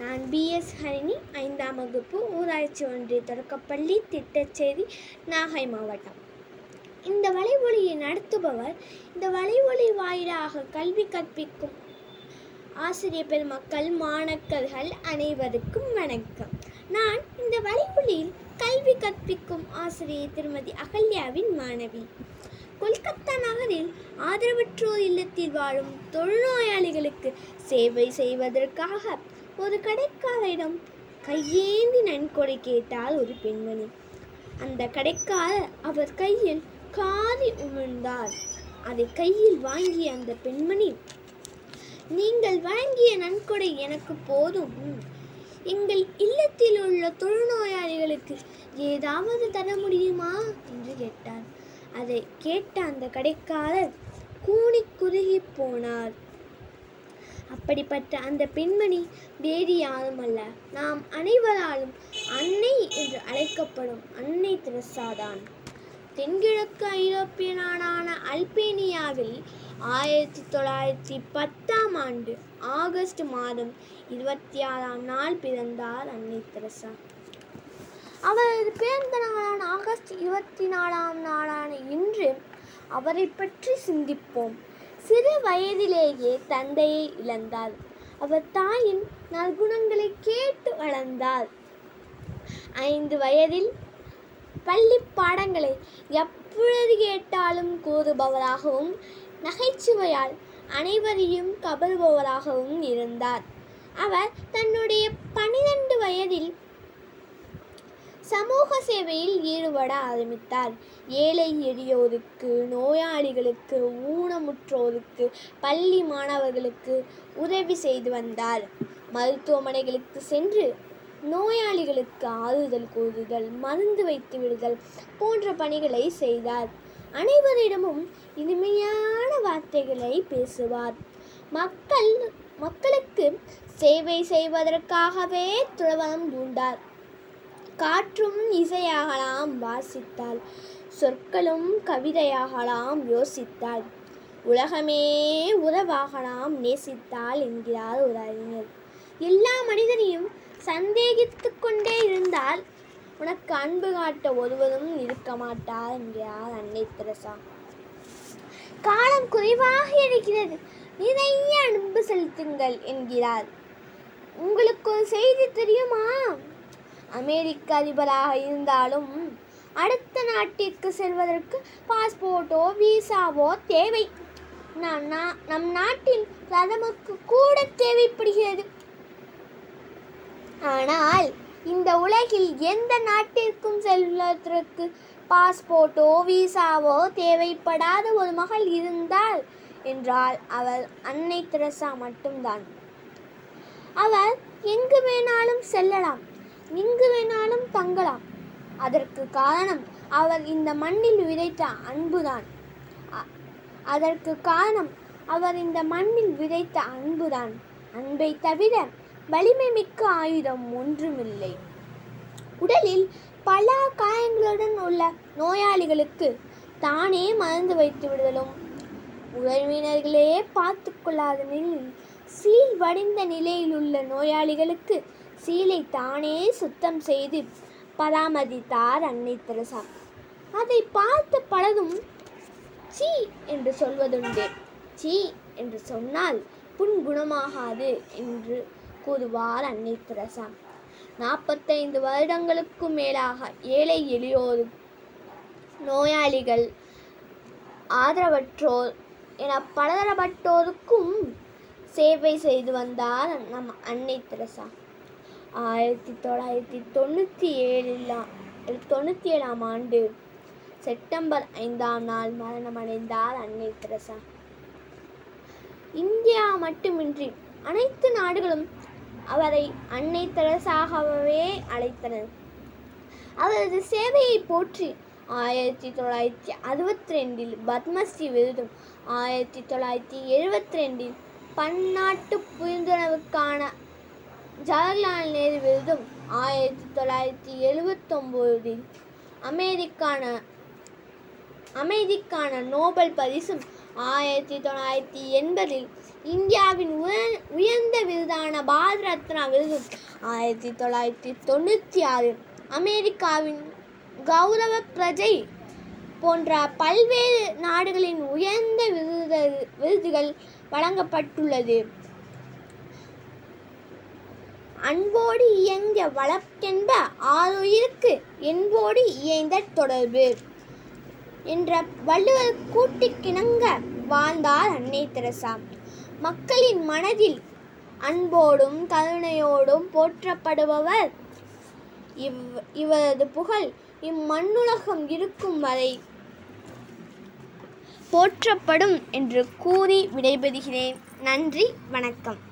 நான் பிஎஸ் ஹரிணி ஐந்தாம் வகுப்பு ஊராட்சி ஒன்றிய தொடக்கப்பள்ளி திட்டச்சேரி நாகை மாவட்டம். இந்த வலைவொலியை நடத்துபவர் இந்த வலைவொலி வாயிலாக கல்வி கற்பிக்கும் ஆசிரியர் பெருமக்கள் மாணக்கர்கள் அனைவருக்கும் வணக்கம். நான் இந்த வலைவொலியில் கல்வி கற்பிக்கும் ஆசிரியர் திருமதி அகல்யாவின் மாணவி. கொல்கத்தா நகரில் ஆதரவற்றோர் இல்லத்தில் வாழும் தொழுநோயாளிகளுக்கு சேவை செய்வதற்காக ஒரு கடைக்காரரிடம் கையேந்தி நன்கொடை கேட்டால் ஒரு பெண்மணி. அந்த கடைக்காரர் அவர் கையில் காரி உமிழ்ந்தார். அதை கையில் வாங்கிய அந்த பெண்மணி நீங்கள் வழங்கிய நன்கொடை எனக்கு போதும். எங்கள் இல்லத்தில் உள்ள தொழுநோயாளிகளுக்கு ஏதாவது தர முடியுமா? என்று கேட்டார். அதை கேட்ட அந்த கடைக்காரர் கூணி குறுகி போனார். அப்படிப்பட்ட அந்த பெண்மணி வேறு யாரும் அல்ல. நாம் அனைவராலும் அன்னை என்று அழைக்கப்படும் அன்னை திரசாதான். தென்கிழக்கு ஐரோப்பிய நாடான அல்பேனியாவில் ஆயிரத்தி தொள்ளாயிரத்தி பத்தாம் ஆண்டு ஆகஸ்ட் மாதம் இருபத்தி ஆறாம் நாள் பிறந்தார் அன்னை தெரசா. அவரது பிறந்த நாளான ஆகஸ்ட் இருபத்தி நாலாம் நாளான இன்று அவரை பற்றி சிந்திப்போம். சிறு வயதிலேயே தந்தையை இழந்தார் அவர் தாயின் நற்குணங்களை கேட்டு வளர்ந்தார் ஐந்து வயதில் பள்ளி பாடங்களை எப்பொழுது கேட்டாலும் கூறுபவராகவும் நகைச்சுவையால் அனைவரையும் கவருபவராகவும் இருந்தார். அவர் தன்னுடைய பனிரெண்டு வயதில் சமூக சேவையில் ஈடுபட ஆரம்பித்தார். ஏழை எளியோருக்கு நோயாளிகளுக்கு ஊனமுற்றோருக்கு பள்ளி மாணவர்களுக்கு உதவி செய்து வந்தார். மருத்துவமனைகளுக்கு சென்று நோயாளிகளுக்கு ஆறுதல் கூறுதல் மருந்து வைத்து விடுதல் போன்ற பணிகளை செய்தார். அனைவரிடமும் இனிமையான வார்த்தைகளை பேசுவார். மக்கள் மக்களுக்கு சேவை செய்வதற்காகவே துறவரம் பூண்டார் காற்றும் இசையாகலாம் வாசித்தாள் சொற்களும் கவிதையாகலாம் யோசித்தாள் உலகமே உறவாகலாம் நேசித்தாள் என்கிறார் ஒரு அறிஞர். எல்லா மனிதனையும் சந்தேகித்து கொண்டே இருந்தால் உனக்கு அன்பு காட்ட ஒருவரும் இருக்க மாட்டார் என்கிறார் அன்னை தெரசா. காலம் குறைவாக இருக்கிறது. நிறைய அன்பு செலுத்துங்கள் என்கிறார். உங்களுக்கு ஒரு செய்தி தெரியுமா? அமெரிக்க அதிபராக இருந்தாலும் அடுத்த நாட்டிற்கு செல்வதற்கு பாஸ்போர்ட்டோ விசாவோ தேவை. நம் நா- நம் நாட்டின் பிரதமருக்கு கூட தேவைப்படுகிறது. ஆனால் இந்த உலகில் எந்த நாட்டிற்கும் செல்வதற்கு பாஸ்போர்ட்டோ விசாவோ தேவைப்படாத ஒரு மகள் இருந்தால் என்றால் அவள் அன்னை தெரசா மட்டும்தான். அவர் எங்கு வேணாலும் செல்லலாம். எங்கு வேணாலும் தங்கலாம். அதற்கு காரணம் அவர் இந்த மண்ணில் விதைத்த அன்புதான். அதற்கு காரணம் அவர் இந்த மண்ணில் விதைத்த அன்புதான். அன்பை தவிர வலிமை மிக்க ஆயுதம் ஒன்றுமில்லை. உடலில் பல காயங்களுடன் உள்ள நோயாளிகளுக்கு தானே மருந்து வைத்து விடுதலும். உறவினர்களே பார்த்து கொள்ளாத நிலையில் சீல் வடிந்த நிலையில் உள்ள நோயாளிகளுக்கு சீலை தானே சுத்தம் செய்து பராமரித்தார் அன்னை தெரசா. அதை பார்த்து பலரும் சீ என்று சொல்வதுண்டு. சீ என்று சொன்னால் புண் குணமாகாது என்று கூறுவார் அன்னை தெரசா. நாற்பத்தைந்து வருடங்களுக்கும் மேலாக ஏழை எளியோர் நோயாளிகள் ஆதரவற்றோர் என பலதரப்பட்டோருக்கும் சேவை செய்து வந்தார் நம் அன்னை தெரசா. ஆயிரத்தி தொள்ளாயிரத்தி தொண்ணூற்றி ஏழிலாம் தொண்ணூற்றி ஏழாம் ஆண்டு செப்டம்பர் ஐந்தாம் நாள் மரணமடைந்தார் அன்னை தெரசா. இந்தியா மட்டுமின்றி அனைத்து நாடுகளும் அவரை அன்னை தெரசாகவே அழைத்தனர் அவரது சேவையை போற்றி ஆயிரத்தி தொள்ளாயிரத்தி அறுபத்தி ரெண்டில் பத்மஸ்ரீ விருதும் ஆயிரத்தி தொள்ளாயிரத்தி எழுபத்தி ரெண்டில் பன்னாட்டு புரிந்துணர்வுக்கான ஜவஹர்லால் நேரு விருதும் ஆயிரத்தி தொள்ளாயிரத்தி எழுபத்தொம்போதில் அமெரிக்கான அமைதிக்கான நோபல் பரிசும் ஆயிரத்தி தொள்ளாயிரத்தி எண்பதில் இந்தியாவின் உய- உயர்ந்த விருதான பாரத ரத்னா விருதும் ஆயிரத்தி தொள்ளாயிரத்தி தொண்ணூற்றி ஆறு அமெரிக்காவின் கௌரவ பிரஜை போன்ற பல்வேறு நாடுகளின் உயர்ந்த விருது விருதுகள் வழங்கப்பட்டுள்ளது. அன்போடு இயங்க வழக்கென்ப ஆறுயிருக்கு என்போடு இயைந்த தொடர்பு. என்ற வள்ளுவர் கூட்டுக்கிணங்க வாழ்ந்தார் அன்னை தெரசா. மக்களின் மனதில் அன்போடும் கருணையோடும் போற்றப்படுபவர் இவ் இவரது புகழ் இம்மண்ணுலகம் இருக்கும் வரை போற்றப்படும் என்று கூறி விடைபெறுகிறேன். நன்றி வணக்கம்.